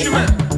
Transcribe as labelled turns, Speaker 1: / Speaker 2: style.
Speaker 1: chemin.